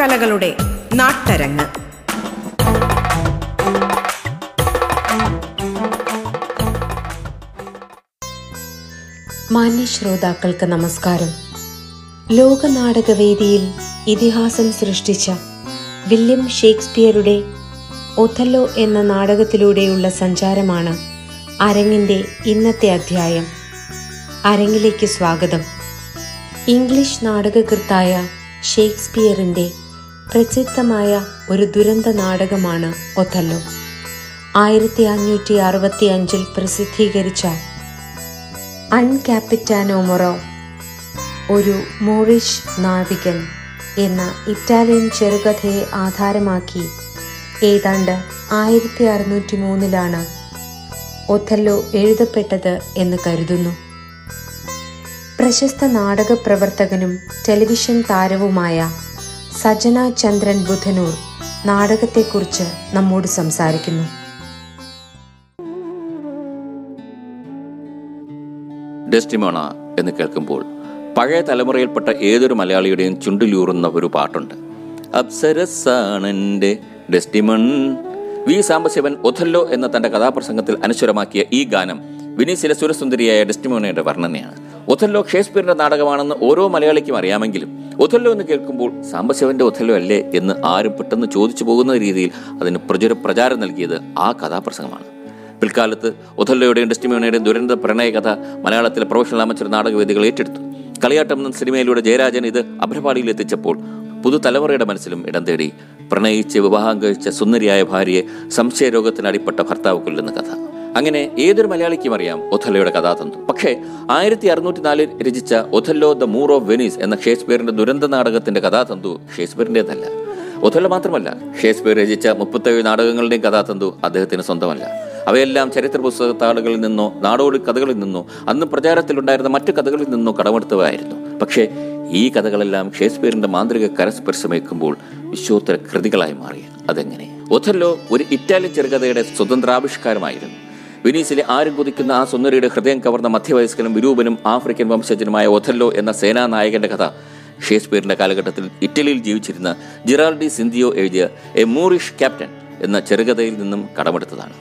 കലകളുടെ നാട്ടരങ്ങ്. മാന്യ ശ്രോതാക്കൾക്ക് നമസ്കാരം. ലോക നാടകവേദിയിൽ ഇതിഹാസം സൃഷ്ടിച്ച വില്യം ഷേക്സ്പിയറുടെ ഒഥല്ലോ എന്ന നാടകത്തിലൂടെയുള്ള സഞ്ചാരമാണ് അരങ്ങിന്റെ ഇന്നത്തെ അധ്യായം. അരങ്ങിലേക്ക് സ്വാഗതം. ഇംഗ്ലീഷ് നാടകകൃത്തായ ഷേക്സ്പിയറിന്റെ പ്രസിദ്ധമായ ഒരു ദുരന്ത നാടകമാണ് ഒഥല്ലോ. ആയിരത്തി അഞ്ഞൂറ്റി അറുപത്തി അഞ്ചിൽ പ്രസിദ്ധീകരിച്ച അൺകാപ്പിറ്റാനോ മൊറോ ഒരു മോറിഷ് നാവികൻ എന്ന ഇറ്റാലിയൻ ചെറുകഥയെ ആധാരമാക്കി ഏതാണ്ട് ആയിരത്തി അറുന്നൂറ്റി മൂന്നിലാണ് ഒഥല്ലോ എഴുതപ്പെട്ടത് എന്ന് കരുതുന്നു. പ്രശസ്ത നാടക പ്രവർത്തകനും ടെലിവിഷൻ താരവുമായ സജന ചന്ദ്രൻ ബുധനൂർ നാടകത്തെക്കുറിച്ച് നമ്മോട് സംസാരിക്കുന്നു. ഡെസ്റ്റിമോണ എന്ന് കേൾക്കുമ്പോൾ പഴയ തലമുറയിൽപ്പെട്ട ഏതൊരു മലയാളിയുടെയും ചുണ്ടിലൂറുന്ന ഒരു പാട്ടുണ്ട്. അപ്സരസാണെന്റെ ഡെസ്റ്റിമൺ. വി. സാംബശിവൻ ഒഥല്ലോ എന്ന തന്റെ കഥാപ്രസംഗത്തിൽ അനശ്വരമാക്കിയ ഈ ഗാനം വിനീസിലെ സുരസുന്ദരിയായ ഡെസ്റ്റിമോണയുടെ വർണനയാണ്. ഒഥല്ലോ ഷേക്സ്പിയറിന്റെ നാടകമാണെന്ന് ഓരോ മലയാളിക്കും അറിയാമെങ്കിലും ഒഥല്ലോ എന്ന് കേൾക്കുമ്പോൾ സാംബശിവന്റെ ഒഥല്ലോ അല്ലേ എന്ന് ആരും പെട്ടെന്ന് ചോദിച്ചു പോകുന്ന രീതിയിൽ അതിന് പ്രചുര പ്രചാരം നൽകിയത് ആ കഥാപ്രസംഗമാണ്. പിൽക്കാലത്ത് ഒഥല്ലോയുടെയും ഡെസ്റ്റിമോണയുടെയും ദുരന്ത പ്രണയകഥ മലയാളത്തിലെ പ്രൊഫഷണൽ അമച്ചർ നാടകവേദികൾ ഏറ്റെടുത്തു. കളിയാട്ടം എന്ന സിനിമയിലൂടെ ജയരാജൻ ഇത് അഭ്രപാടിയിൽ എത്തിച്ചപ്പോൾ പുതുതലമുറയുടെ മനസ്സിലും ഇടം തേടി. പ്രണയിച്ച് വിവാഹം കഴിച്ച സുന്ദരിയായ ഭാര്യയെ സംശയരോഗത്തിന് അടിപ്പെട്ട ഭർത്താവ് കൊല്ലുന്ന കഥ. അങ്ങനെ ഏതൊരു മലയാളിക്കും അറിയാം ഒഥല്ലോയുടെ കഥാതന്തു. പക്ഷേ ആയിരത്തി അറുന്നൂറ്റി നാലിൽ രചിച്ച Othello the Moor of Venice എന്ന ഷേക്സ്പിയറിന്റെ ദുരന്ത നാടകത്തിന്റെ കഥാതന്തു ഷേക്സ്പിയറിന്റേതല്ല. ഒഥല്ലോ മാത്രമല്ല ഷേക്സ്പിയർ രചിച്ച മുപ്പത്തേഴ് നാടകങ്ങളുടെയും കഥാതന്തു അദ്ദേഹത്തിന് സ്വന്തമല്ല. അവയെല്ലാം ചരിത്ര പുസ്തകത്താളുകളിൽ നിന്നോ നാടോടി കഥകളിൽ നിന്നോ അന്ന് പ്രചാരത്തിലുണ്ടായിരുന്ന മറ്റു കഥകളിൽ നിന്നോ കടമെടുത്തവയായിരുന്നു. പക്ഷേ ഈ കഥകളെല്ലാം ഷേക്സ്പിയറിന്റെ മാന്ത്രിക കരസ്പർശമേക്കുമ്പോൾ വിശ്വോത്തര കൃതികളായി മാറി. അതെങ്ങനെ? ഒഥല്ലോ ഒരു ഇറ്റാലിയൻ ചെറുകഥയുടെ സ്വതന്ത്രാവിഷ്കാരമായിരുന്നു. വെനീസിലെ ആരും കുതിക്കുന്ന ആ സുന്ദരിയുടെ ഹൃദയം കവർന്ന മധ്യവയസ്കനും വിരൂപനും ആഫ്രിക്കൻ വംശജനുമായ ഒഥല്ലോ എന്ന സേനാനായകന്റെ കഥ ഷേക്സ്പിയറിന്റെ കാലഘട്ടത്തിൽ ഇറ്റലിയിൽ ജീവിച്ചിരുന്ന ജിറാൾഡി സിന്ധിയോ എഴുതിയ എ മൂറിഷ് ക്യാപ്റ്റൻ എന്ന ചെറുകഥയിൽ നിന്നും കടമെടുത്തതാണ്.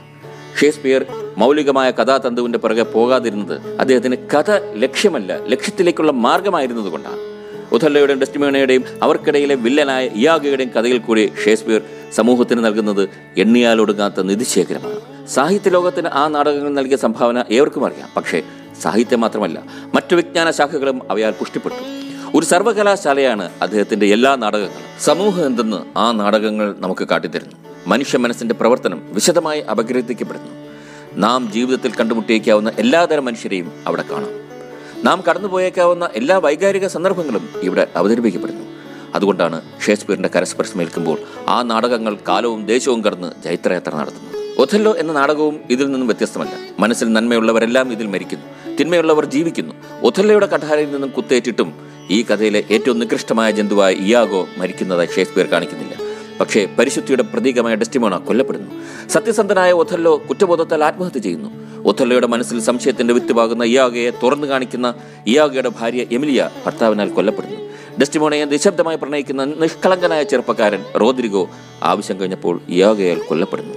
ഷേക്സ്പിയർ മൗലികമായ കഥാതന്തുവിന്റെ പുറകെ പോകാതിരുന്നത് അദ്ദേഹത്തിന് കഥ ലക്ഷ്യമല്ല ലക്ഷ്യത്തിലേക്കുള്ള മാർഗമായിരുന്നതുകൊണ്ടാണ് ഒഥല്ലോയുടെയും ഡെസ്റ്റിമേണയുടെയും അവർക്കിടയിലെ വില്ലനായ ഇയാഗയുടെയും കഥയിൽ കൂടി ഷേക്സ്പിയർ സമൂഹത്തിന് നൽകുന്നത് എണ്ണിയാലൊടുങ്ങാത്ത നിധിശേഖരമാണ്. സാഹിത്യ ലോകത്തിന് ആ നാടകങ്ങൾ നൽകിയ സംഭാവന ഏവർക്കും അറിയാം. പക്ഷേ സാഹിത്യം മാത്രമല്ല മറ്റു വിജ്ഞാന ശാഖകളും അവയാൽ പുഷ്ടിപ്പെട്ടു. ഒരു സർവകലാശാലയാണ് അദ്ദേഹത്തിന്റെ എല്ലാ നാടകങ്ങളും. സമൂഹം എന്തെന്ന് ആ നാടകങ്ങൾ നമുക്ക് കാട്ടിത്തരുന്നു. മനുഷ്യ മനസ്സിന്റെ പ്രവർത്തനം വിശദമായി അപഗ്രഥിക്കപ്പെടുന്നു. നാം ജീവിതത്തിൽ കണ്ടുമുട്ടിയേക്കാവുന്ന എല്ലാതരം മനുഷ്യരെയും അവിടെ കാണാം. നാം കടന്നുപോയേക്കാവുന്ന എല്ലാ വൈകാരിക സന്ദർഭങ്ങളും ഇവിടെ അവതരിപ്പിക്കപ്പെടുന്നു. അതുകൊണ്ടാണ് ഷേക്സ്പിയറിന്റെ കരസ്പർശമേൽക്കുമ്പോൾ ആ നാടകങ്ങൾ കാലവും ദേശവും കടന്ന് ജൈത്രയാത്ര നടത്തുന്നത്. ഒഥല്ലോ എന്ന നാടകവും ഇതിൽ നിന്നും വ്യത്യസ്തമല്ല. മനസ്സിൽ നന്മയുള്ളവരെല്ലാം ഇതിൽ മരിക്കുന്നു. തിന്മയുള്ളവർ ജീവിക്കുന്നു. ഒഥല്ലയുടെ കഠാരയിൽ നിന്നും കുത്തേറ്റിട്ടും ഈ കഥയിലെ ഏറ്റവും നികൃഷ്ടമായ ജന്തുവായ ഇയാഗോ മരിക്കുന്നതായി ഷേക്സ്പിയർ കാണിക്കുന്നില്ല. പക്ഷേ പരിശുദ്ധിയുടെ പ്രതീകമായ ഡെസ്റ്റിമോണ കൊല്ലപ്പെടുന്നു. സത്യസന്ധനായ ഒഥല്ലോ കുറ്റബോധത്താൽ ആത്മഹത്യ ചെയ്യുന്നു. ഒഥല്ലയുടെ മനസ്സിൽ സംശയത്തിന്റെ വിത്തുപാകുന്ന ഇയാഗയെ തുറന്നു കാണിക്കുന്ന ഇയാഗയുടെ ഭാര്യ എമിലിയ ഭർത്താവിനാൽ കൊല്ലപ്പെടുന്നു. ഡെസ്റ്റിമോണയെ നിശബ്ദമായി പ്രണയിക്കുന്ന നിഷ്കളങ്കനായ ചെറുപ്പക്കാരൻ റോദ്രിഗോ ആവശ്യം കഴിഞ്ഞപ്പോൾ ഇയാഗയാൽ കൊല്ലപ്പെടുന്നു.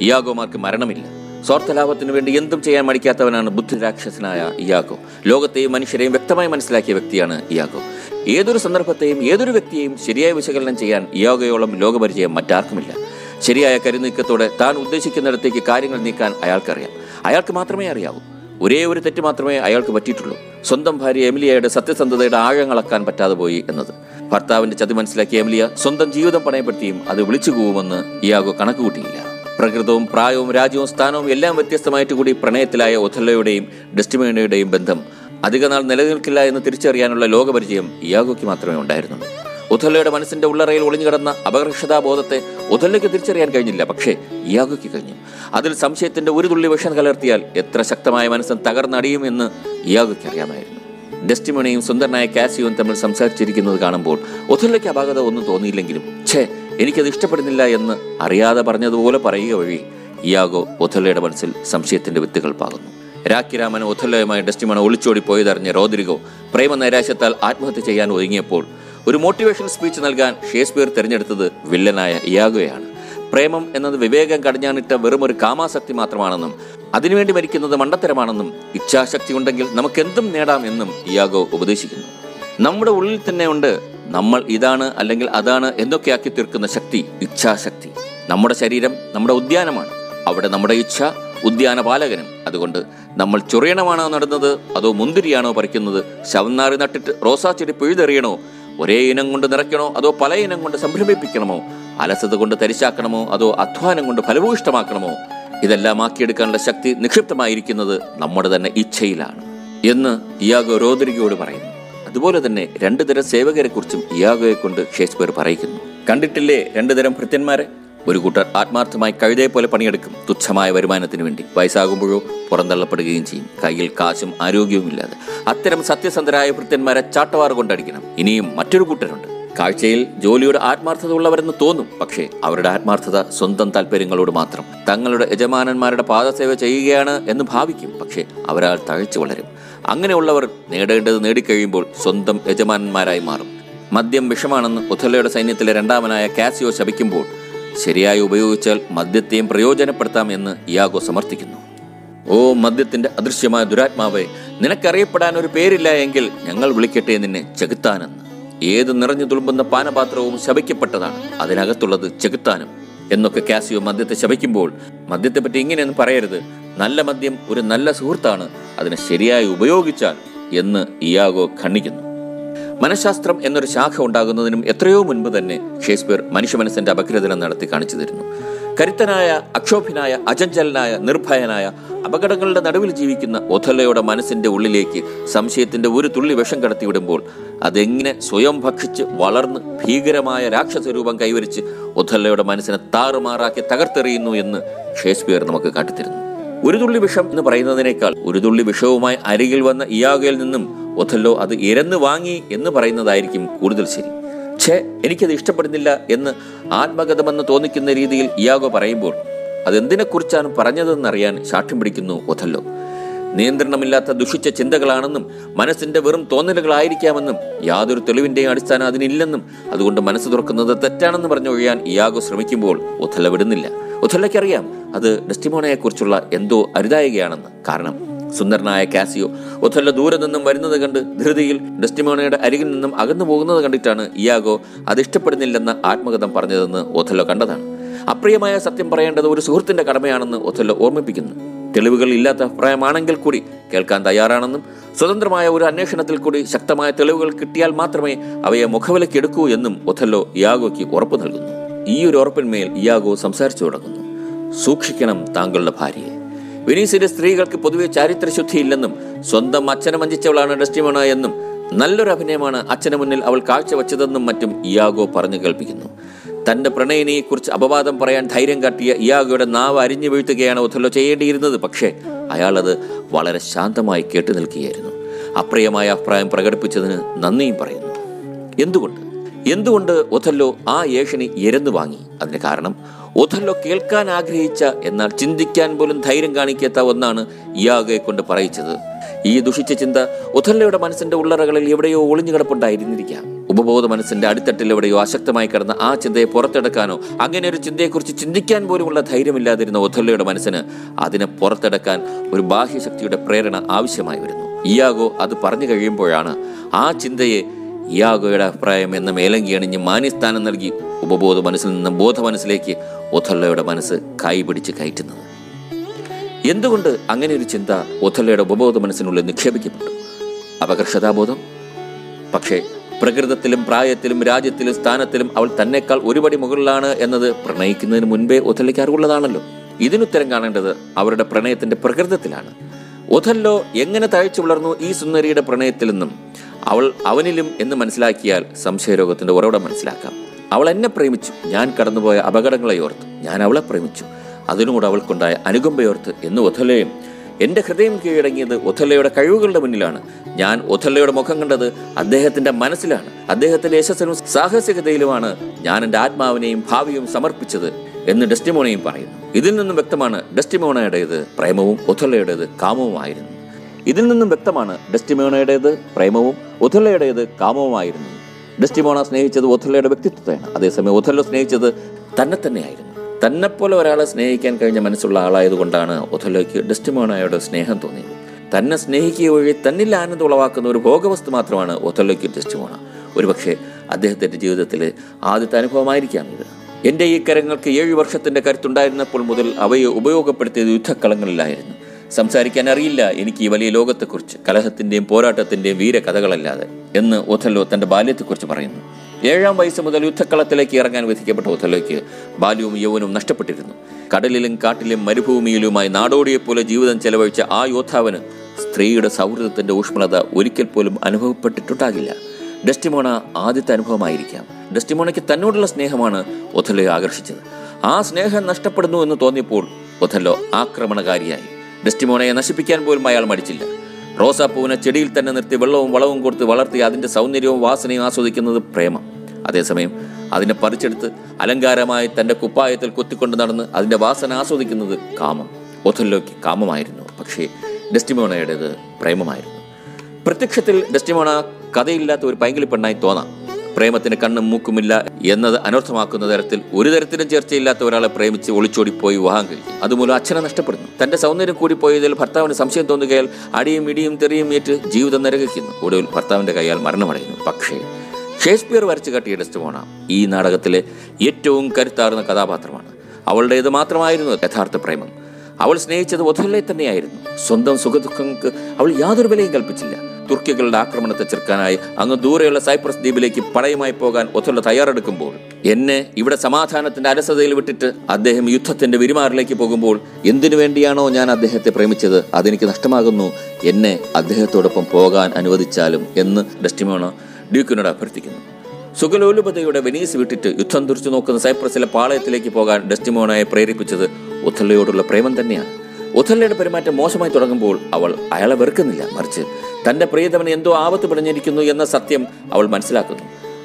ഇയാഗോമാർക്ക് മരണമില്ല. സ്വാർത്ഥലാഭത്തിനു വേണ്ടി എന്തും ചെയ്യാൻ മടിക്കാത്തവനാണ് ബുദ്ധിരാക്ഷസനായ ഇയാഗോ. ലോകത്തെയും മനുഷ്യരെയും വ്യക്തമായി മനസ്സിലാക്കിയ വ്യക്തിയാണ് ഇയാഗോ. ഏതൊരു സന്ദർഭത്തെയും ഏതൊരു വ്യക്തിയെയും ശരിയായ വിശകലനം ചെയ്യാൻ ഇയാഗയോളം ലോകപരിചയം മറ്റാർക്കുമില്ല. ശരിയായ കരുനീക്കത്തോടെ താൻ ഉദ്ദേശിക്കുന്നിടത്തേക്ക് കാര്യങ്ങൾ നീക്കാൻ അയാൾക്കറിയാം. അയാൾക്ക് മാത്രമേ അറിയാവൂ. ഒരേ ഒരു തെറ്റ് മാത്രമേ അയാൾക്ക് പറ്റിയിട്ടുള്ളൂ. സ്വന്തം ഭാര്യ എമിലിയയുടെ സത്യസന്ധതയുടെ ആഴങ്ങളക്കാൻ പറ്റാതെ പോയി എന്നത്. ഭർത്താവിന്റെ ചതി മനസ്സിലാക്കിയ എമിലിയ സ്വന്തം ജീവിതം പണയപ്പെടുത്തിയും അത് വിളിച്ചു പോവുമെന്ന് ഇയാഗോ കണക്കുകൂട്ടിയില്ല പ്രകൃതവും പ്രായവും രാജ്യവും സ്ഥാനവും എല്ലാം വ്യത്യസ്തമായിട്ട് കൂടി പ്രണയത്തിലായ ഒഥല്ലയുടെയും ഡെസ്റ്റിമേണയുടെയും ബന്ധം അധികനാൾ നിലനിൽക്കില്ല എന്ന് തിരിച്ചറിയാനുള്ള ലോകപരിചയം ഇയാഗോയ്ക്ക് മാത്രമേ ഉണ്ടായിരുന്നുള്ളൂ. ഒഥല്ലയുടെ മനസ്സിന്റെ ഉള്ളറയിൽ ഒളിഞ്ഞു കിടന്ന അപകർഷതാബോധത്തെ ഒഥല്ലയ്ക്ക് തിരിച്ചറിയാൻ കഴിഞ്ഞില്ല. പക്ഷേ ഇയാഗോയ്ക്ക് കഴിഞ്ഞു. അതിൽ സംശയത്തിന്റെ ഒരു തുള്ളി വിഷം കലർത്തിയാൽ എത്ര ശക്തമായ മനസ്സും തകർന്നടിയുമെന്ന് ഇയാഗോയ്ക്ക് അറിയാമായിരുന്നു. ഡെസ്റ്റിമണിയും സുന്ദരനായ കാസിയും തമ്മിൽ സംസാരിച്ചിരിക്കുന്നത് കാണുമ്പോൾ ഒഥല്ലയ്ക്ക് അപാകത ഒന്നും തോന്നിയില്ലെങ്കിലും ഛേ എനിക്കത് ഇഷ്ടപ്പെടുന്നില്ല എന്ന് അറിയാതെ പറഞ്ഞതുപോലെ പറയുക വഴി ഇയാഗോ ഒഥല്ലയുടെ മനസ്സിൽ സംശയത്തിന്റെ വിത്തുകൾ പാകുന്നു. രാഖിരാമൻ ഒഥല്ലയുമായി ഡെസ്റ്റിമണ ഒളിച്ചോടി പോയതറിഞ്ഞ റോദ്രിഗോ പ്രേമ നൈരാശ്യത്താൽ ആത്മഹത്യ ചെയ്യാൻ ഒതുങ്ങിയപ്പോൾ ഒരു മോട്ടിവേഷൻ സ്പീച്ച് നൽകാൻ ഷേക്സ്പിയർ തിരഞ്ഞെടുത്തത് വില്ലനായ ഇയാഗോയാണ്. പ്രേമം എന്നത് വിവേകം കടഞ്ഞാണിട്ട വെറും ഒരു കാമാസക്തി മാത്രമാണെന്നും അതിനുവേണ്ടി മരിക്കുന്നത് മണ്ടത്തരമാണെന്നും ഇച്ഛാശക്തി ഉണ്ടെങ്കിൽ നമുക്കെന്തും നേടാം എന്നും ഇയാഗോ ഉപദേശിക്കുന്നു. നമ്മുടെ ഉള്ളിൽ തന്നെ ഉണ്ട് നമ്മൾ ഇതാണ് അല്ലെങ്കിൽ അതാണ് എന്നൊക്കെയാക്കി തീർക്കുന്ന ശക്തി ഇച്ഛാശക്തി. നമ്മുടെ ശരീരം നമ്മുടെ ഉദ്യാനമാണ്. അവിടെ നമ്മുടെ ഇച്ഛ ഉദ്യാനപാലകനും. അതുകൊണ്ട് നമ്മൾ ചൊറിയണമാണോ നടുന്നത് അതോ മുന്തിരിയാണോ പറിക്കുന്നത് ശവന്നാറി നട്ടിട്ട് റോസാ ചെടി പിഴുതെറിയണോ ഒരേ ഇനം കൊണ്ട് നിറയ്ക്കണോ? അതോ പല ഇനം കൊണ്ട് സംരംഭിപ്പിക്കണമോ? അലസത കൊണ്ട് തരിശാക്കണമോ? അതോ അധ്വാനം കൊണ്ട് ഫലഭൂയിഷ്ടമാക്കണമോ ഇതെല്ലാം ആക്കിയെടുക്കാനുള്ള ശക്തി നിക്ഷിപ്തമായിരിക്കുന്നത് നമ്മുടെ തന്നെ ഇച്ഛയിലാണ് എന്ന് ഇയാഗോ റോദരികയോട് പറയുന്നു. അതുപോലെ തന്നെ രണ്ടു തരം സേവകരെ കുറിച്ചും ഇയാഗോയെ കൊണ്ട് ഷേക്സ്പിയർ പറയിക്കുന്നു കണ്ടിട്ടില്ലേ രണ്ടു തരം ഭൃത്യന്മാരെ? ഒരു കൂട്ടർ ആത്മാർത്ഥമായി കഴുതയെ പോലെ പണിയെടുക്കും തുച്ഛമായ വരുമാനത്തിന് വേണ്ടി. വയസ്സാകുമ്പോഴോ പുറന്തള്ളപ്പെടുകയും ചെയ്യും. കയ്യിൽ കാശും ആരോഗ്യവും ഇല്ലാതെ അത്തരം സത്യസന്ധരായ ഭൃത്യന്മാരെ ചാട്ടവാറ് കൊണ്ടടിക്കണം. ഇനിയും മറ്റൊരു കൂട്ടരുണ്ട്. കാഴ്ചയിൽ ജോലിയുടെ ആത്മാർത്ഥത ഉള്ളവരെന്ന് തോന്നും. പക്ഷേ അവരുടെ ആത്മാർത്ഥത സ്വന്തം താല്പര്യങ്ങളോട് മാത്രം. തങ്ങളുടെ യജമാനന്മാരുടെ പാദസേവ ചെയ്യുകയാണ് എന്ന് ഭാവിക്കും. പക്ഷേ അവരാൾ തഴച്ചു വളരും. അങ്ങനെയുള്ളവർ നേടേണ്ടത് നേടിക്കഴിയുമ്പോൾ സ്വന്തം യജമാനന്മാരായി മാറും. മദ്യം വിഷമാണെന്ന് ഒഥലയുടെ സൈന്യത്തിലെ രണ്ടാമനായ കാസിയോ ശപിക്കുമ്പോൾ ശരിയായി ഉപയോഗിച്ചാൽ മദ്യത്തെയും പ്രയോജനപ്പെടുത്താം എന്ന് ഇയാഗോ സമർത്ഥിക്കുന്നു. ഓ മദ്യത്തിന്റെ അദൃശ്യമായ ദുരാത്മാവെ നിനക്കറിയപ്പെടാൻ ഒരു പേരില്ല എങ്കിൽ ഞങ്ങൾ വിളിക്കട്ടെ നിന്നെ ചെകുത്താനെന്ന്. ഏത് നിറഞ്ഞു തുളുമ്പുന്ന പാനപാത്രവും ശപിക്കപ്പെട്ടതാണ്. അതിനകത്തുള്ളത് ചെകുത്താനും. എന്നൊക്കെ കാസിയോ മദ്യത്തെ ശപിക്കുമ്പോൾ മദ്യത്തെപ്പറ്റി ഇങ്ങനെയൊന്നും പറയരുത്. നല്ല മദ്യം ഒരു നല്ല സുഹൃത്താണ്. അതിനെ ശരിയായി ഉപയോഗിച്ചാൽ എന്ന് ഇയാഗോ ഖണ്ഡിക്കുന്നു. മനഃശാസ്ത്രം എന്നൊരു ശാഖ ഉണ്ടാകുന്നതിനും എത്രയോ മുൻപ് തന്നെ ഷേക്സ്പിയർ മനുഷ്യ മനസ്സിന്റെ അപഗ്രഥനം നടത്തി കാണിച്ചു തരുന്നു. കരുത്തനായ അക്ഷോഭ്യനായ അചഞ്ചലനായ നിർഭയനായ അപകടങ്ങളുടെ നടുവിൽ ജീവിക്കുന്ന ഒഥല്ലയുടെ മനസ്സിന്റെ ഉള്ളിലേക്ക് സംശയത്തിന്റെ ഒരു തുള്ളി വിഷം കടത്തിവിടുമ്പോൾ അതെങ്ങനെ സ്വയം ഭക്ഷിച്ച് വളർന്ന് ഭീകരമായ രാക്ഷസ രൂപം കൈവരിച്ച് ഒഥല്ലയുടെ മനസ്സിനെ താറുമാറാക്കി തകർത്തെറിയുന്നു എന്ന് ഷേക്സ്പിയർ നമുക്ക് കാട്ടിത്തരുന്നു. ഒരു തുള്ളി വിഷം എന്ന് പറയുന്നതിനേക്കാൾ ഒരു തുള്ളി വിഷവുമായി അരികിൽ വന്ന ഇയാഗയിൽ നിന്നും ഒഥല്ലോ അത് ഇരന്ന് വാങ്ങി എന്ന് പറയുന്നതായിരിക്കും കൂടുതൽ ശരി. ഛേ എനിക്കത് ഇഷ്ടപ്പെടുന്നില്ല എന്ന് ആത്മഗതമെന്ന് തോന്നിക്കുന്ന രീതിയിൽ ഇയാഗോ പറയുമ്പോൾ അതെന്തിനെക്കുറിച്ചാണ് പറഞ്ഞതെന്നറിയാൻ സാക്ഷ്യം പിടിക്കുന്നു ഒഥല്ലോ നിയന്ത്രണമില്ലാത്ത ദുഷിച്ച ചിന്തകളാണെന്നും മനസ്സിന്റെ വെറും തോന്നലുകളായിരിക്കാമെന്നും യാതൊരു തെളിവിന്റെയും അടിസ്ഥാനം അതിനില്ലെന്നും അതുകൊണ്ട് മനസ്സ് തുറക്കുന്നത് തെറ്റാണെന്ന് പറഞ്ഞൊഴിയാൻ ഇയാഗോ ശ്രമിക്കുമ്പോൾ ഒഥല്ല വിടുന്നില്ല. ഒഥല്ലയ്ക്കറിയാം അത് ഡെസ്റ്റിമോണയെക്കുറിച്ചുള്ള എന്തോ അരുതായകയാണെന്ന് കാരണം. സുന്ദരനായ കാസിയോ. ഒഥല്ല ദൂരെ നിന്നും വരുന്നത് കണ്ട് ധൃതിയിൽ ഡെസ്റ്റിമോണയുടെ അരികിൽ നിന്നും അകന്നു പോകുന്നത് കണ്ടിട്ടാണ് ഇയാഗോ അത് ഇഷ്ടപ്പെടുന്നില്ലെന്ന ആത്മകഥം പറഞ്ഞതെന്ന് ഒഥല്ലോ കണ്ടതാണ്. അപ്രിയമായ സത്യം പറയേണ്ടത് ഒരു സുഹൃത്തിന്റെ കടമയാണെന്ന് ഒഥല്ലോ ഓർമ്മിപ്പിക്കുന്നു. തെളിവുകൾ ഇല്ലാത്ത അഭിപ്രായമാണെങ്കിൽ കൂടി കേൾക്കാൻ തയ്യാറാണെന്നും സ്വതന്ത്രമായ ഒരു അന്വേഷണത്തിൽ കൂടി ശക്തമായ തെളിവുകൾ കിട്ടിയാൽ മാത്രമേ അവയെ മുഖവിലക്കെടുക്കൂ എന്നും ഒഥല്ലോ ഇയാഗോയ്ക്ക് ഉറപ്പ് നൽകുന്നു. ഈ ഒരു ഉറപ്പിന്മേൽ ഇയാഗോ സംസാരിച്ചു തുടങ്ങുന്നു. സൂക്ഷിക്കണം താങ്കളുടെ ഭാര്യയെ. വെനീസിലെ സ്ത്രീകൾക്ക് പൊതുവെ ചാരിത്രശുദ്ധിയില്ലെന്നും സ്വന്തം അച്ഛനെ വഞ്ചിച്ചവളാണ് ഡെസ്റ്റിമോണ എന്നും നല്ലൊരു അഭിനയമാണ് അച്ഛന് മുന്നിൽ അവൾ കാഴ്ചവെച്ചതെന്നും മറ്റും ഇയാഗോ പറഞ്ഞു കേൾപ്പിക്കുന്നു. തന്റെ പ്രണയിനിയെക്കുറിച്ച് അപവാദം പറയാൻ ധൈര്യം കാട്ടിയ ഇയാഗോയുടെ നാവ് അരിഞ്ഞു വീഴ്ത്തുകയാണ് ഒഥല്ലോ ചെയ്യേണ്ടിയിരുന്നത്. പക്ഷേ അയാളത് വളരെ ശാന്തമായി കേട്ടു നിൽക്കുകയായിരുന്നു. അപ്രിയമായ അഭിപ്രായം പ്രകടിപ്പിച്ചതിന് നന്ദിയും പറയുന്നു. എന്തുകൊണ്ട്? എന്തുകൊണ്ട് ഒഥല്ലോ ആ ഏഷണി എരന്നു വാങ്ങി? അതിന് കാരണം ഒഥല്ലോ കേൾക്കാൻ ആഗ്രഹിച്ച എന്നാൽ ചിന്തിക്കാൻ പോലും ധൈര്യം കാണിക്കാത്ത ഒന്നാണ് ഇയാഗയെ കൊണ്ട് പറയിച്ചത്. ഈ ദുഷിച്ച ചിന്ത ഒഥല്ലയുടെ മനസ്സിന്റെ ഉള്ളറകളിൽ എവിടെയോ ഒളിഞ്ഞു കിടപ്പുണ്ടായിരുന്നിരിക്കാം ഉപബോധ മനസ്സിന്റെ അടിത്തട്ടിൽ എവിടെയോ അശക്തമായി കിടന്ന ആ ചിന്തയെ പുറത്തെടുക്കാനോ അങ്ങനെ ഒരു ചിന്തയെക്കുറിച്ച് ചിന്തിക്കാൻ പോലുമുള്ള ധൈര്യമില്ലാതിരുന്ന ഒഥല്ലയുടെ മനസ്സിന് അതിനെ പുറത്തെടുക്കാൻ ഒരു ബാഹ്യശക്തിയുടെ പ്രേരണ ആവശ്യമായി വരുന്നു. ഇയാഗോ അത് പറഞ്ഞു കഴിയുമ്പോഴാണ് ആ ചിന്തയെ ഇയാഗോയുടെ അഭിപ്രായം എന്ന മേലങ്കി അണിഞ്ഞ് മാന്യസ്ഥാനം നൽകി ഉപബോധ മനസ്സിൽ നിന്ന് ബോധ മനസ്സിലേക്ക് ഒഥല്ലയുടെ മനസ്സ് കൈപിടിച്ച് കയറ്റുന്നത്. എന്തുകൊണ്ട് അങ്ങനെ ഒരു ചിന്ത ഒഥല്ലയുടെ ഉപബോധ മനസ്സിനുള്ളിൽ നിക്ഷേപിക്കപ്പെട്ടു? അപകർഷതാബോധം? പക്ഷേ പ്രകൃതത്തിലും പ്രായത്തിലും രാജ്യത്തിലും സ്ഥാനത്തിലും അവൾ തന്നെക്കാൾ ഒരുപടി മുകളിലാണ് എന്നത് പ്രണയിക്കുന്നതിന് മുൻപേ ഒഥല്ലയ്ക്ക് അറിവുള്ളതാണല്ലോ. ഇതിനുത്തരം കാണേണ്ടത് അവരുടെ പ്രണയത്തിന്റെ പ്രകൃതത്തിലാണ്. ഒഥല്ലോ എങ്ങനെ തഴച്ചു വളർന്നു ഈ സുന്ദരിയുടെ പ്രണയത്തിൽ നിന്നും? അവൾ അവനിലും എന്ന് മനസ്സിലാക്കിയാൽ സംശയരോഗത്തിന്റെ ഉറവിടം മനസ്സിലാക്കാം. അവൾ എന്നെ പ്രേമിച്ചു. ഞാൻ കടന്നുപോയ അപകടങ്ങളെ ഓർത്ത് ഞാൻ അവളെ പ്രേമിച്ചു. അതിനോട് അവൾക്കുണ്ടായ അനുകമ്പയോർത്ത് എന്ന് ഒഥലയും എന്റെ ഹൃദയം കീഴടങ്ങിയത് ഒഥല്ലയുടെ കഴിവുകളുടെ മുന്നിലാണ്. ഞാൻ ഒഥല്ലയുടെ മുഖം കണ്ടത് അദ്ദേഹത്തിന്റെ മനസ്സിലാണ്. അദ്ദേഹത്തിന്റെ യശസ്സിനും സാഹസികതയിലുമാണ് ഞാൻ എന്റെ ആത്മാവിനെയും ഭാവിയും സമർപ്പിച്ചത് എന്ന് ഡെസ്റ്റിമോണയും പറയുന്നു. ഇതിൽ നിന്നും വ്യക്തമാണ് ഡെസ്റ്റിമോണയുടേത് പ്രേമവും ഒഥല്ലയുടേത് കാമവുമായിരുന്നു. ഇതിൽ നിന്നും വ്യക്തമാണ് ഡെസ്റ്റിമോണയുടേത് പ്രേമവും ഒഥല്ലയുടേത് കാമവുമായിരുന്നു. ഡെസ്റ്റിമോണ സ്നേഹിച്ചത് ഒഥല്ലയുടെ വ്യക്തിത്വത്തെയാണ്. അതേസമയം ഒഥല്ലോ സ്നേഹിച്ചത് തന്നെ തന്നെയായിരുന്നു തന്നെപ്പോലെ ഒരാളെ സ്നേഹിക്കാൻ കഴിഞ്ഞ മനസ്സുള്ള ആളായതുകൊണ്ടാണ് ഒഥല്ലോയ്ക്ക് ഡെസ്റ്റിമോണയുടെ സ്നേഹം തോന്നിയത്. തന്നെ സ്നേഹിക്കുക വഴി തന്നിൽ ആനന്ദം ഉളവാക്കുന്ന ഒരു ഭോഗവസ്തു മാത്രമാണ് ഒഥല്ലോയ്ക്ക് ഡെസ്റ്റിമോണ. ഒരുപക്ഷെ അദ്ദേഹത്തിന്റെ ജീവിതത്തിലെ ആദ്യത്തെ അനുഭവമായിരിക്കാം ഇത്. എന്റെ ഈ കരങ്ങൾക്ക് ഏഴ് വർഷത്തിന്റെ കരുത്തുണ്ടായിരുന്നപ്പോൾ മുതൽ അവയെ ഉപയോഗപ്പെടുത്തിയത് യുദ്ധക്കളങ്ങളിലായിരുന്നു. സംസാരിക്കാൻ അറിയില്ല. എനിക്ക് ഈ വലിയ ലോകത്തെക്കുറിച്ച് കലഹത്തിന്റെയും പോരാട്ടത്തിന്റെയും വീരകഥകളല്ലാതെ എന്ന് ഒഥല്ലോ തന്റെ ബാല്യത്തെക്കുറിച്ച് പറയുന്നു. ഏഴാം വയസ്സ് മുതൽ യുദ്ധക്കളത്തിലേക്ക് ഇറങ്ങാൻ വിധിക്കപ്പെട്ട ഒഥല്ലോയ്ക്ക് ബാല്യവും യൗവനവും നഷ്ടപ്പെട്ടിരുന്നു. കടലിലും കാട്ടിലും മരുഭൂമിയിലുമായി നാടോടിയെപ്പോലെ ജീവിതം ചെലവഴിച്ച ആ യോദ്ധാവിന് സ്ത്രീയുടെ സൗഹൃദത്തിന്റെ ഊഷ്മളത ഒരിക്കൽ പോലും അനുഭവപ്പെട്ടിട്ടുണ്ടാകില്ല. ഡെസ്റ്റിമോണ ആദ്യത്തെ അനുഭവമായിരിക്കാം. ഡെസ്റ്റിമോണയ്ക്ക് തന്നോടുള്ള സ്നേഹമാണ് ഒഥല്ലോയെ ആകർഷിച്ചത്. ആ സ്നേഹം നഷ്ടപ്പെടുന്നു എന്ന് തോന്നിയപ്പോൾ ഒഥല്ലോ ആക്രമണകാരിയായി. ഡെസ്റ്റിമോണയെ നശിപ്പിക്കാൻ പോലും അയാൾ മടിച്ചില്ല. റോസാപ്പൂവിനെ ചെടിയിൽ തന്നെ നിർത്തി വെള്ളവും വളവും കൊടുത്ത് വളർത്തി അതിന്റെ സൗന്ദര്യവും വാസനയും ആസ്വദിക്കുന്നത് പ്രേമം. അതേസമയം അതിനെ പറിച്ചെടുത്ത് അലങ്കാരമായി തന്റെ കുപ്പായത്തിൽ കൊത്തിക്കൊണ്ട് നടന്ന് അതിന്റെ വാസന ആസ്വദിക്കുന്നത് കാമം. ഒഥല്ലോയ്ക്ക് കാമമായിരുന്നു. പക്ഷേ ഡെസ്റ്റിമോണയുടേത് പ്രേമമായിരുന്നു. പ്രത്യക്ഷത്തിൽ ഡെസ്റ്റിമോണ കഥയില്ലാത്ത ഒരു പൈങ്കിളി പെണ്ണായി തോന്നാം. പ്രേമത്തിന് കണ്ണും മൂക്കുമില്ല എന്നത് അനർത്ഥമാക്കുന്ന തരത്തിൽ ഒരു തരത്തിലും ചേർച്ചയില്ലാത്ത ഒരാളെ പ്രേമിച്ച് ഒളിച്ചോടിപ്പോയി വിവാഹം കഴിക്കും. അതുമൂലം അച്ഛനെ നഷ്ടപ്പെടുന്നു. തന്റെ സൗന്ദര്യം കൂടിപ്പോയതിൽ ഭർത്താവിന് സംശയം തോന്നുകയാൽ അടിയും ഇടിയും തെറിയും ഏറ്റ് ജീവിതം നരകിക്കുന്നു. ഒടുവിൽ ഭർത്താവിന്റെ കൈയാൽ മരണമടയുന്നു. പക്ഷേ ഷേക്സ്പിയർ വരച്ചു കാട്ടിയ ഡെസ്റ്റിമോണ ഈ നാടകത്തിലെ ഏറ്റവും കരുത്താർന്ന കഥാപാത്രമാണ്. അവളുടേത് മാത്രമായിരുന്നു യഥാർത്ഥ പ്രേമം. അവൾ സ്നേഹിച്ചത് ഒഥല്ലെ തന്നെയായിരുന്നു. സ്വന്തം സുഖദുഃഖങ്ങൾക്ക് അവൾ യാതൊരു വിലയും കൽപ്പിച്ചില്ല. തുർക്കികളുടെ ആക്രമണത്തെ ചെറുക്കാനായി അങ്ങ് ദൂരെയുള്ള സൈപ്രസ് ദ്വീപിലേക്ക് പടയുമായി പോകാൻ ഒത്തുള്ള തയ്യാറെടുക്കുമ്പോൾ എന്നെ ഇവിടെ സമാധാനത്തിന്റെ അലസതയിൽ വിട്ടിട്ട് അദ്ദേഹം യുദ്ധത്തിന്റെ വിരിമാറിലേക്ക് പോകുമ്പോൾ എന്തിനു വേണ്ടിയാണോ ഞാൻ അദ്ദേഹത്തെ പ്രേമിച്ചത്? അതെനിക്ക് നഷ്ടമാകുന്നു. എന്നെ അദ്ദേഹത്തോടൊപ്പം പോകാൻ അനുവദിച്ചാലും എന്ന് ഡസ്റ്റിമോണ ഡ്യൂക്കിനോട് അഭ്യർത്ഥിക്കുന്നു. സുഗലോലുപതയുടെ വെനീസ് വിട്ടിട്ട് യുദ്ധം തുറച്ചു നോക്കുന്ന സൈപ്രസിലെ പാളയത്തിലേക്ക് പോകാൻ ഡെസ്റ്റിമോണയെ പ്രേരിപ്പിച്ചത് ഒഥല്ലയോടുള്ള പ്രേമം തന്നെയാണ്. ഒഥല്ലയുടെ പെരുമാറ്റം മോശമായി തുടങ്ങുമ്പോൾ അവൾ അയാളെ വെറുക്കുന്നില്ല. മറിച്ച് തന്റെ പ്രിയതവന് എന്തോ ആപത്ത് പിടഞ്ഞിരിക്കുന്നു എന്ന സത്യം അവൾ മനസ്സിലാക്കുന്നു.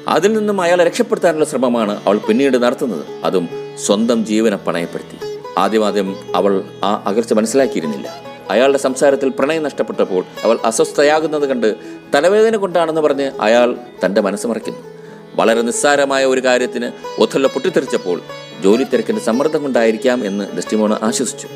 അതിൽ നിന്നും അയാളെ രക്ഷപ്പെടുത്താനുള്ള ശ്രമമാണ് അവൾ പിന്നീട് നടത്തുന്നത്. അതും സ്വന്തം ജീവനെ പണയപ്പെടുത്തി. ആദ്യമാദ്യം അവൾ ആ അകർച്ച മനസ്സിലാക്കിയിരുന്നില്ല. അയാളുടെ സംസാരത്തിൽ പ്രണയം നഷ്ടപ്പെട്ടപ്പോൾ അവൾ അസ്വസ്ഥയാകുന്നത് കണ്ട് തലവേദന കൊണ്ടാണെന്ന് പറഞ്ഞ് അയാൾ തന്റെ മനസ്സ് മറയ്ക്കുന്നു. വളരെ നിസ്സാരമായ ഒരു കാര്യത്തിന് ഒഥല്ല പൊട്ടിത്തെറിച്ചപ്പോൾ ജോലി തിരക്കിന്റെ സമ്മർദ്ദം കൊണ്ടായിരിക്കാം എന്ന് ഡെസ്റ്റിമോണ ആശ്വസിച്ചു.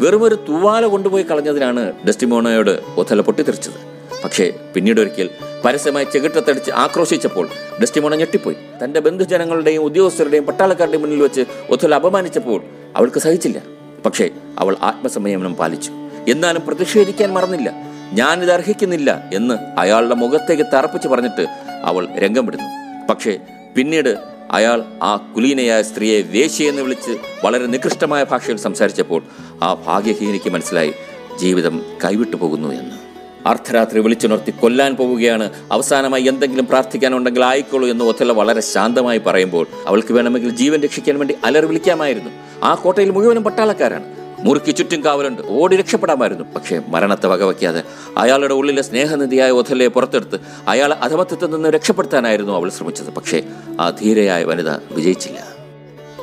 വെറുമൊരു തൂവാല കൊണ്ടുപോയി കളഞ്ഞതിനാണ് ഡെസ്റ്റിമോണയോട് ഒത്തല പൊട്ടിത്തെറിച്ചത്. പക്ഷേ പിന്നീട് ഒരിക്കൽ പരസ്യമായി ചെകിട്ടത്തടിച്ച് ആക്രോശിച്ചപ്പോൾ ഡെസ്റ്റിമോണ ഞെട്ടിപ്പോയി. തന്റെ ബന്ധുജനങ്ങളുടെയും ഉദ്യോഗസ്ഥരുടെയും പട്ടാളക്കാരുടെയും മുന്നിൽ വെച്ച് ഒത്തുൽ അപമാനിച്ചപ്പോൾ അവൾക്ക് സഹിച്ചില്ല. പക്ഷേ അവൾ ആത്മസംയമനം പാലിച്ചു. എന്നാലും പ്രതിഷേധിക്കാൻ മറന്നില്ല. ഞാനിത് അർഹിക്കുന്നില്ല എന്ന് അയാളുടെ മുഖത്തേക്ക് തറപ്പിച്ച് പറഞ്ഞിട്ട് അവൾ രംഗം വിടുന്നു പക്ഷേ പിന്നീട് അയാൾ ആ കുലീനയായ സ്ത്രീയെ വേശിയെന്ന് വിളിച്ച് വളരെ നികൃഷ്ടമായ ഭാഷയിൽ സംസാരിച്ചപ്പോൾ ആ ഭാഗ്യഹീനിക്ക് മനസ്സിലായി ജീവിതം കൈവിട്ടു പോകുന്നു എന്ന്. അർദ്ധരാത്രി വിളിച്ചുണർത്തി കൊല്ലാൻ പോവുകയാണ്. അവസാനമായി എന്തെങ്കിലും പ്രാർത്ഥിക്കാനുണ്ടെങ്കിൽ ആയിക്കോളൂ എന്ന് ഒത്തല വളരെ ശാന്തമായി പറയുമ്പോൾ അവൾക്ക് വേണമെങ്കിൽ ജീവൻ രക്ഷിക്കാൻ വേണ്ടി അലർ വിളിക്കാമായിരുന്നു. ആ കോട്ടയിൽ മുഴുവനും പട്ടാളക്കാരാണ്. മുറുക്കി ചുറ്റും കാവലുണ്ട്. ഓടി രക്ഷപ്പെടാമായിരുന്നു. പക്ഷേ മരണത്തെ വകവയ്ക്കാതെ അയാളുടെ ഉള്ളിലെ സ്നേഹനിധിയായ ഒഥലയെ പുറത്തെടുത്ത് അയാളെ അധമത്വത്തിൽ നിന്ന് രക്ഷപ്പെടുത്താനായിരുന്നു അവൾ ശ്രമിച്ചത്. പക്ഷേ ആ ധീരയായ വനിത വിജയിച്ചില്ല.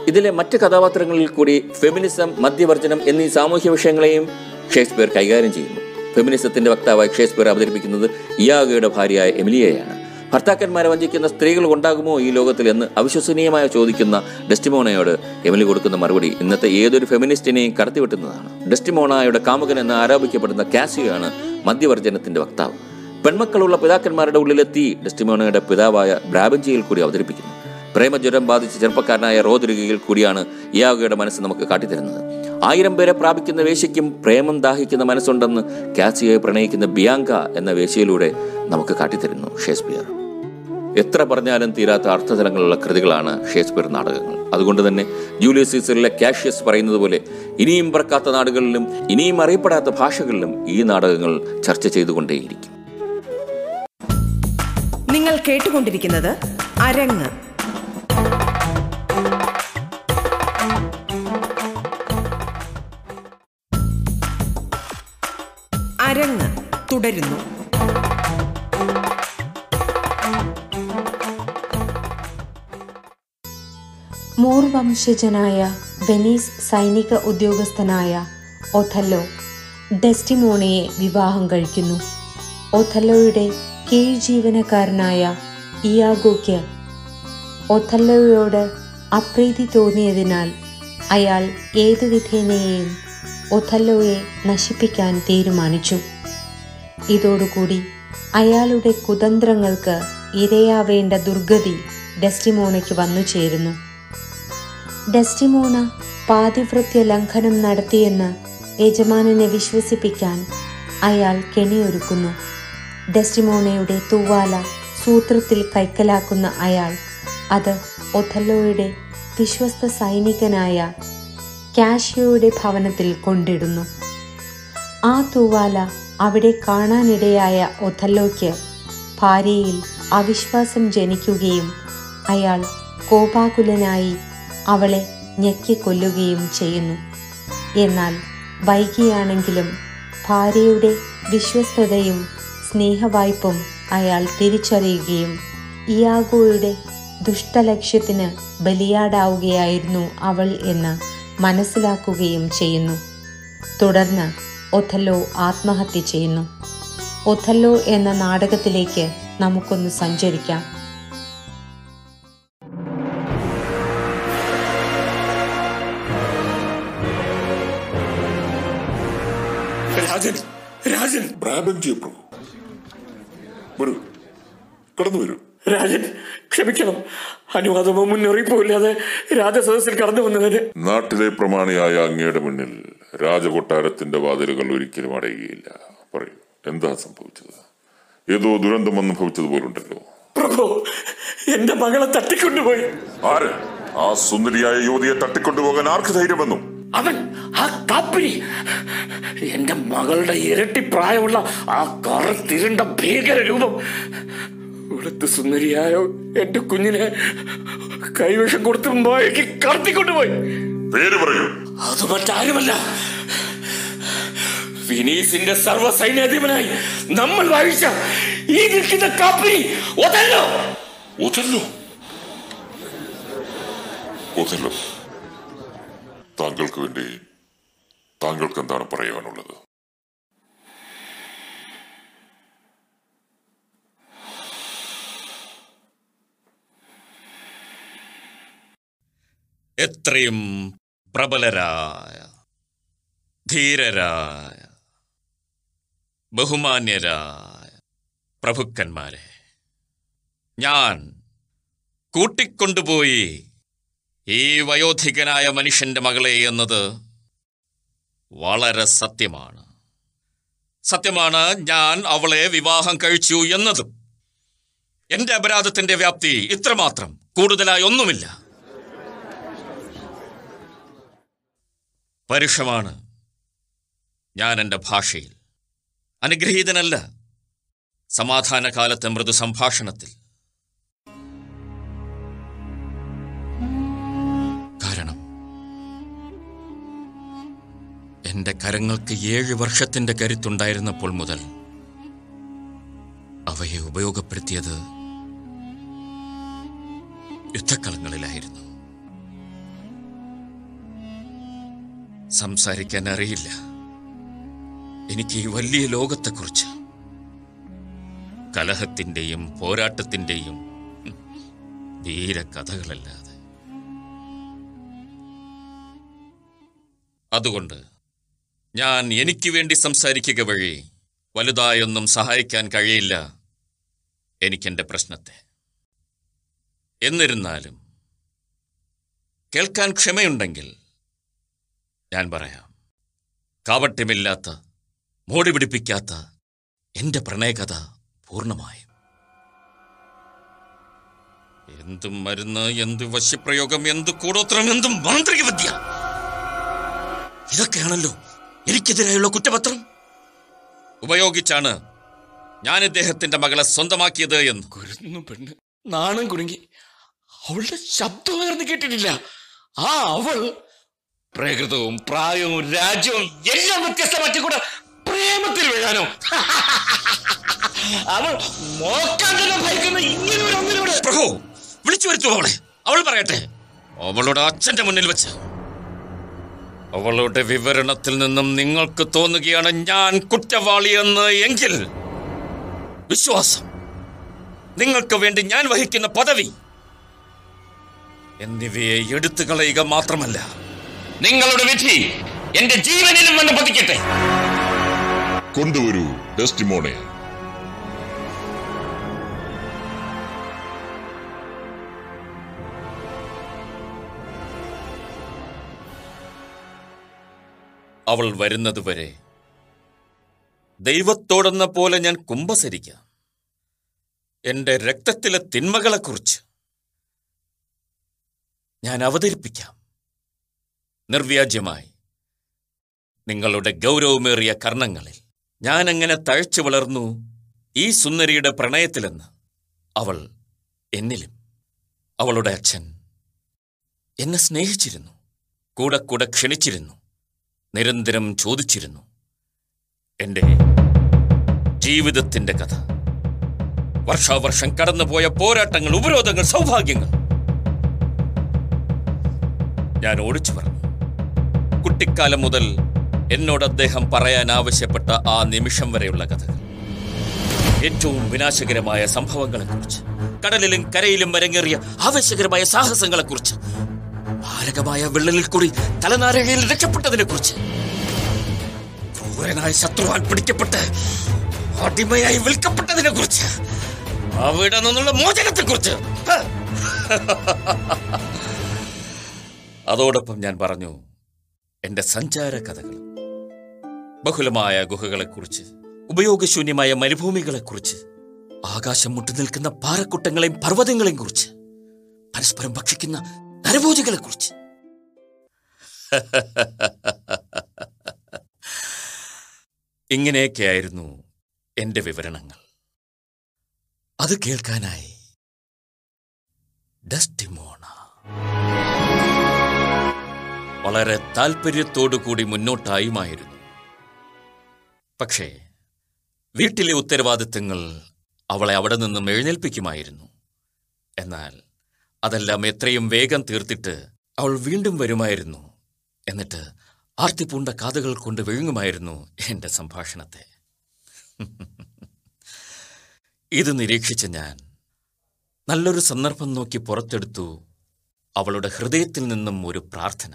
ഇതിലെ മറ്റ് കഥാപാത്രങ്ങളിൽ കൂടി ഫെമിനിസം മദ്യവർജനം എന്നീ സാമൂഹ്യ വിഷയങ്ങളെയും ഷേക്സ്പിയർ കൈകാര്യം ചെയ്യുന്നു. ഫെമിനിസത്തിന്റെ വക്താവായി ഷേക്സ്പിയർ അവതരിപ്പിക്കുന്നത് ഇയാഗയുടെ ഭാര്യയായ എമിലിയയാണ്. ഭർത്താക്കന്മാരെ വഞ്ചിക്കുന്ന സ്ത്രീകൾ ഉണ്ടാകുമോ ഈ ലോകത്തിൽ എന്ന് അവിശ്വസനീയമായി ചോദിക്കുന്ന ഡെസ്റ്റിമോണയോട് എമിലി കൊടുക്കുന്ന മറുപടി ഇന്നത്തെ ഏതൊരു ഫെമിനിസ്റ്റിനെയും കടത്തിവെട്ടുന്നതാണ്. ഡെസ്റ്റിമോണയുടെ കാമുകൻ എന്ന് ആരോപിക്കപ്പെടുന്ന കാസിയോയാണ് മദ്യവർജനത്തിന്റെ വക്താവ്. പെൺമക്കളുള്ള പിതാക്കന്മാരുടെ ഉള്ളിലെത്തി ഡെസ്റ്റിമോണയുടെ പിതാവായ ബ്രാബഞ്ചിയിൽ കൂടി അവതരിപ്പിക്കുന്നു. പ്രേമജ്വരം ബാധിച്ച ചെറുപ്പക്കാരനായ റോദ്രികയിൽ കൂടിയാണ് ഇയാഗയുടെ മനസ്സ് നമുക്ക് കാട്ടിത്തരുന്നത്. ആയിരം പേരെ പ്രാപിക്കുന്ന വേശ്യയ്ക്കും പ്രേമം ദാഹിക്കുന്ന മനസ്സുണ്ടെന്ന് കാസിയെ പ്രണയിക്കുന്ന ബിയാങ്ക എന്ന വേശ്യയിലൂടെ നമുക്ക് കാട്ടിത്തരുന്നു ഷേക്സ്പിയർ. എത്ര പറഞ്ഞാലും തീരാത്ത അർത്ഥതലങ്ങളുള്ള കൃതികളാണ് ഷേക്സ്പിയർ നാടകങ്ങൾ. അതുകൊണ്ട് തന്നെ ജൂലിയസ് സീസറിലെ കാഷ്യസ് പറയുന്നത് പോലെ ഇനിയും പറക്കാത്ത നാടുകളിലും ഇനിയും അറിയപ്പെടാത്ത ഭാഷകളിലും ഈ നാടകങ്ങൾ ചർച്ച ചെയ്തുകൊണ്ടേയിരിക്കും. നിങ്ങൾ കേട്ടുകൊണ്ടിരിക്കുന്നത് അരങ്ങ്. തുടരുന്നു. മൂർ വംശജനായ വെനീസ് സൈനിക ഉദ്യോഗസ്ഥനായ ഒഥല്ലോ ഡെസ്റ്റിമോണയെ വിവാഹം കഴിക്കുന്നു. ഒഥല്ലോയുടെ കീഴ് ജീവനക്കാരനായ ഇയാഗോയ്ക്ക് ഒഥല്ലോയോട് അപ്രീതി തോന്നിയതിനാൽ അയാൾ ഏതു വിധേനയെയും ഒഥല്ലോയെ നശിപ്പിക്കാൻ തീരുമാനിച്ചു. ഇതോടുകൂടി അയാളുടെ കുതന്ത്രങ്ങൾക്ക് ഇരയാവേണ്ട ദുർഗതി ഡെസ്റ്റിമോണയ്ക്ക് വന്നു ചേരുന്നു. ഡെസ്റ്റിമോണ പാതിവൃത്യ ലംഘനം നടത്തിയെന്ന് യജമാനനെ വിശ്വസിപ്പിക്കാൻ അയാൾ കെണിയൊരുക്കുന്നു. ഡെസ്റ്റിമോണയുടെ തൂവാല സൂത്രത്തിൽ കൈക്കലാക്കുന്ന അയാൾ അത് ഒഥല്ലോയുടെ വിശ്വസ്ത സൈനികനായ കാഷ്യോയുടെ ഭവനത്തിൽ കൊണ്ടിടുന്നു. ആ തൂവാല അവിടെ കാണാനിടയായ ഒഥല്ലോയ്ക്ക് ഭാര്യയിൽ അവിശ്വാസം ജനിക്കുകയും അയാൾ കോപാകുലനായി അവളെ ഞെക്കിക്കൊല്ലുകയും ചെയ്യുന്നു. എന്നാൽ വൈകിയാണെങ്കിലും ഭാര്യയുടെ വിശ്വസ്തതയും സ്നേഹവായ്പും അയാൾ തിരിച്ചറിയുകയും ഇയാഗോയുടെ ദുഷ്ടലക്ഷ്യത്തിന് ബലിയാടാവുകയായിരുന്നു അവൾ എന്ന് മനസ്സിലാക്കുകയും ചെയ്യുന്നു. തുടർന്ന് ഒഥല്ലോ ആത്മഹത്യ ചെയ്യുന്നു. ഒഥല്ലോ എന്ന നാടകത്തിലേക്ക് നമുക്കൊന്ന് സഞ്ചരിക്കാം. രാജൻ രാജൻ. ബ്രാബൻജി പ്രഭു. വരൂ. കടന്നു വരൂ. രാജൻ ക്ഷമിക്കണം. അനുവാദമോ മുന്നറിയിപ്പോ ഇല്ലാതെ രാജസദസ്സിൽ കടന്നു വന്നതിന് നാട്ടിലെ പ്രമാണിയായ അങ്ങയുടെ മുന്നിൽ രാജകൊട്ടാരത്തിന്റെ വാതിലുകൾ ഒരിക്കലും അടയുകയില്ല. പറയൂ എന്താ സംഭവിച്ചത്? ഏതോ ദുരന്തം അനുഭവിച്ചത് പോലുണ്ടല്ലോ. പ്രഭു എന്റെ മകളെ തട്ടിക്കൊണ്ടുപോയി. ആര്? ആ സുന്ദരിയായ യുവതിയെ തട്ടിക്കൊണ്ടുപോകാൻ ആർക്ക് ധൈര്യം വന്നു അവൻ ആ കാപ്പിരി. എന്റെ മകളുടെ ഇരട്ടി പ്രായമുള്ള ആ കറുത്തിരുണ്ട ഭീകര രൂപം ഇവിടുത്തെ സുന്ദരിയായ? എന്റെ കുഞ്ഞിനെ കൈവശം കൊടുത്ത് മുമ്പായി കടത്തിക്കൊണ്ടുപോയി. പേര് പറയൂ. അത് മറ്റാരുമല്ല. വിനീസിന്റെ സർവ സൈന്യാധിപനായി നമ്മൾ വായിച്ച ഈ നിൽക്കുന്ന കാപ്പി ഒതല്ലോ ഒതല്ലോ ഒതല്ലോ താങ്കൾക്ക് വേണ്ടി താങ്കൾക്ക് എന്താണ് പറയാനുള്ളത്? എത്രയും പ്രബലരായ ധീരരായ ബഹുമാന്യരായ പ്രഭുക്കന്മാരെ ഞാൻ കൂട്ടിക്കൊണ്ടുപോയി ഈ വയോധികനായ മനുഷ്യന്റെ മകളെ എന്നത് വളരെ സത്യമാണ്. സത്യമാണ് ഞാൻ അവളെ വിവാഹം കഴിച്ചു എന്നതും. എന്റെ അപരാധത്തിന്റെ വ്യാപ്തി ഇത്രമാത്രം. കൂടുതലായി ഒന്നുമില്ല. പരുഷമാണ് ഞാൻ എന്റെ ഭാഷയിൽ. അനുഗ്രഹീതനല്ല. സമാധാന കാലത്തെ മൃദു സംഭാഷണത്തിൽ കാരണം എന്റെ കരങ്ങൾക്ക് ഏഴ് വർഷത്തിന്റെ കരുത്തുണ്ടായിരുന്നപ്പോൾ മുതൽ അവയെ ഉപയോഗപ്പെടുത്തിയത് യുദ്ധക്കളങ്ങളിലായിരുന്നു. സംസാരിക്കാൻ അറിയില്ല എനിക്ക് ഈ വലിയ ലോകത്തെക്കുറിച്ച് കലഹത്തിന്റെയും പോരാട്ടത്തിന്റെയും വീരകഥകളല്ലാതെ അതുകൊണ്ട് ഞാൻ എനിക്ക് വേണ്ടി സംസാരിക്കുക വഴി വലുതായൊന്നും സഹായിക്കാൻ കഴിയില്ല എനിക്കെന്റെ പ്രശ്നത്തെ. എന്നിരുന്നാലും കേൾക്കാൻ ക്ഷമയുണ്ടെങ്കിൽ ഞാൻ പറയാം. കാപട്യമില്ലാത്ത മോടി പിടിപ്പിക്കാത്ത എന്റെ പ്രണയകഥ പൂർണമായി. എന്തും മരുന്ന് എന്ത് വശ്യപ്രയോഗം എന്ത് കൂടോത്രം എന്തും മാന്ത്രിക വിദ്യ ഇതൊക്കെയാണല്ലോ എനിക്കെതിരായുള്ള കുറ്റപത്രം. ഉപയോഗിച്ചാണ് ഞാൻ ഇദ്ദേഹത്തിന്റെ മകളെ സ്വന്തമാക്കിയത് എന്ന്. കുരുന്നു പെണ്ണ്. നാണം കുടുങ്ങി അവളുടെ ശബ്ദം ഉയർന്നു കേട്ടിട്ടില്ല. ആ അവൾ പ്രകൃതവും പ്രായവും രാജ്യവും എല്ലാം വ്യത്യസ്തമാക്കി കൂടെ പ്രേമത്തിൽ വീഴാനോ? അവൾ മോക്കാൻ തന്നെ ഭയക്കുന്ന ഇങ്ങനെ പ്രഭു വിളിച്ചു വരുത്തു അവളെ. അവൾ പറയട്ടെ. അവളുടെ അച്ഛന്റെ മുന്നിൽ വെച്ച്. അവളുടെ വിവരണത്തിൽ നിന്നും നിങ്ങൾക്ക് തോന്നുകയാണ് ഞാൻ കുറ്റവാളിയെന്ന് എങ്കിൽ വിശ്വാസം. നിങ്ങൾക്ക് വേണ്ടി ഞാൻ വഹിക്കുന്ന പദവി. എന്നിവയെ എടുത്തു കളയുക മാത്രമല്ല നിങ്ങളുടെ വിധി എന്റെ ജീവനിലും വന്ന് പതിക്കട്ടെ. കൊണ്ടുവരൂ ഡെസ്റ്റിമോണെ അവൾ വരുന്നതുവരെ ദൈവത്തോടെന്ന പോലെ ഞാൻ കുംഭസരിക്കാം എന്റെ രക്തത്തിലെ തിന്മകളെക്കുറിച്ച് ഞാൻ അവതരിപ്പിക്കാം. നിർവ്യാജ്യമായി. നിങ്ങളുടെ ഗൗരവമേറിയ കർണങ്ങളിൽ ഞാൻ എങ്ങനെ തഴച്ചു വളർന്നു? ഈ സുന്ദരിയുടെ പ്രണയത്തിലെന്ന് അവൾ എന്നിലും അവളുടെ അച്ഛൻ എന്നെ സ്നേഹിച്ചിരുന്നു. കൂടെ കൂടെ ക്ഷണിച്ചിരുന്നു. നിരന്തരം ചോദിച്ചിരുന്നു. എന്റെ ജീവിതത്തിന്റെ കഥ. വർഷാവർഷം കടന്നുപോയ പോരാട്ടങ്ങൾ ഉപരോധങ്ങൾ സൗഭാഗ്യങ്ങൾ. ഞാൻ ഓടിച്ചു പറഞ്ഞു കുട്ടിക്കാലം മുതൽ എന്നോട് അദ്ദേഹം പറയാൻ ആവശ്യപ്പെട്ട ആ നിമിഷം വരെയുള്ള കഥകൾ. ഏറ്റവും വിനാശകരമായ സംഭവങ്ങളെക്കുറിച്ച് കടലിലും കരയിലും വരങ്ങേറിയ ആവേശകരമായ സാഹസങ്ങളെക്കുറിച്ച് മാരകമായ വിള്ളലിൽ കൂടി തലനാരകയിൽ രക്ഷപ്പെട്ടതിനെക്കുറിച്ച് ക്രൂരനായ ശത്രുവാൻ പിടിക്കപ്പെട്ട് അടിമയായി വിൽക്കപ്പെട്ടതിനെ കുറിച്ച് അവിടെ നിന്നുള്ള മോചനത്തെ കുറിച്ച് അതോടൊപ്പം ഞാൻ പറഞ്ഞു എന്റെ സഞ്ചാര കഥകൾ ബഹുലമായ ഗുഹകളെക്കുറിച്ച് ഉപയോഗശൂന്യമായ മരുഭൂമികളെക്കുറിച്ച് ആകാശം മുട്ടു നിൽക്കുന്ന പാറക്കുട്ടങ്ങളെയും പർവതങ്ങളെയും കുറിച്ച് പരസ്പരം ഭക്ഷിക്കുന്ന നരഭോജികളെക്കുറിച്ച്. ഇങ്ങനെയൊക്കെയായിരുന്നു എന്റെ വിവരണങ്ങൾ. അത് കേൾക്കാനായി ഡസ്റ്റിമോണ. വളരെ താല്പര്യത്തോടു കൂടി മുന്നോട്ടായുമായിരുന്നു. പക്ഷേ വീട്ടിലെ ഉത്തരവാദിത്തങ്ങൾ അവളെ അവിടെ നിന്നും എഴുന്നേൽപ്പിക്കുമായിരുന്നു. എന്നാൽ അതെല്ലാം എത്രയും വേഗം തീർത്തിട്ട് അവൾ വീണ്ടും വരുമായിരുന്നു. എന്നിട്ട് ആർത്തിപ്പൂണ്ട കാതുകൾ കൊണ്ട് വിഴുങ്ങുമായിരുന്നു എന്റെ സംഭാഷണത്തെ. ഇത് നിരീക്ഷിച്ച ഞാൻ നല്ലൊരു സന്ദർഭം നോക്കി പുറത്തെടുത്തു അവളുടെ ഹൃദയത്തിൽ നിന്നും ഒരു പ്രാർത്ഥന.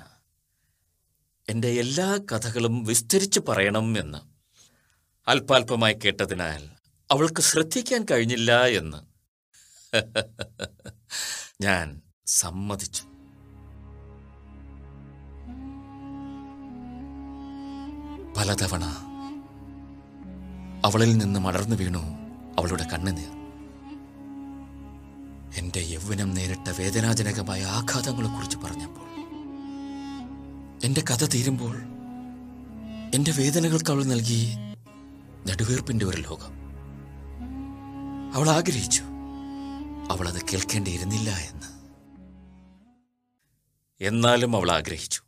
എന്റെ എല്ലാ കഥകളും വിസ്തരിച്ച് പറയണം എന്ന്. അല്പാൽപമായി കേട്ടതിനാൽ അവൾക്ക് ശ്രദ്ധിക്കാൻ കഴിഞ്ഞില്ല എന്ന്. ഞാൻ സമ്മതിച്ചു. പലതവണ അവളിൽ നിന്ന് മടർന്നു വീണു അവളുടെ കണ്ണുനീർ. എന്റെ യൗവനം നേരിട്ട വേദനാജനകമായ ആഘാതങ്ങളെക്കുറിച്ച് പറഞ്ഞപ്പോൾ എന്റെ കഥ തീരുമ്പോൾ എന്റെ വേദനകൾക്ക് അവൾ നൽകി നെടുവീർപ്പിന്റെ ഒരു ലോകം. അവൾ ആഗ്രഹിച്ചു അവൾ അത് കേൾക്കേണ്ടിയിരുന്നില്ല എന്ന്. എന്നാലും അവൾ ആഗ്രഹിച്ചു.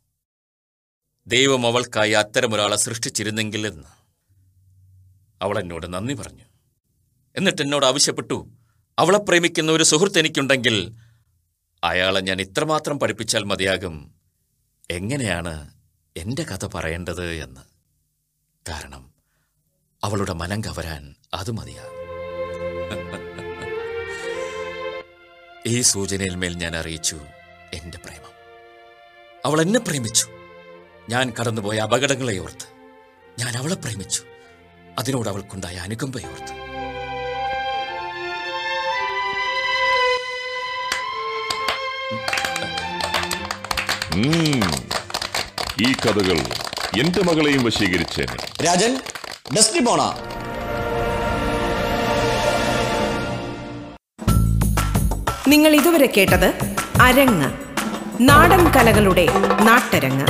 ദൈവം അവൾക്കായി അത്തരമൊരാളെ സൃഷ്ടിച്ചിരുന്നെങ്കിൽ എന്ന്. അവൾ എന്നോട് നന്ദി പറഞ്ഞു. എന്നിട്ട് എന്നോട് ആവശ്യപ്പെട്ടു അവളെ പ്രേമിക്കുന്ന ഒരു സുഹൃത്ത് എനിക്കുണ്ടെങ്കിൽ അയാളെ ഞാൻ ഇത്രമാത്രം പഠിപ്പിച്ചാൽ മതിയാകും എങ്ങനെയാണ് എന്റെ കഥ പറയേണ്ടത് എന്ന്. കാരണം അവളുടെ മനം കവരാൻ അത് മതിയാ. ഈ സൂചനയിൽ മേൽ ഞാൻ അറിയിച്ചു എന്റെ പ്രേമം. അവൾ എന്നെ പ്രേമിച്ചു. ഞാൻ കടന്നുപോയ അപകടങ്ങളെ ഓർത്ത് ഞാൻ അവളെ പ്രേമിച്ചു. അതിനോട് അവൾക്കുണ്ടായ അനുകമ്പയോർത്ത് ഈ കഥകൾ എന്റെ മകളെയും വശീകരിച്ചേനെ. രാജൻ ഡസ്റ്റി പോണ. നിങ്ങൾ ഇതുവരെ കേട്ടത് അരങ്ങ് നാടൻ കലകളുടെ നാട്ടരങ്ങ്.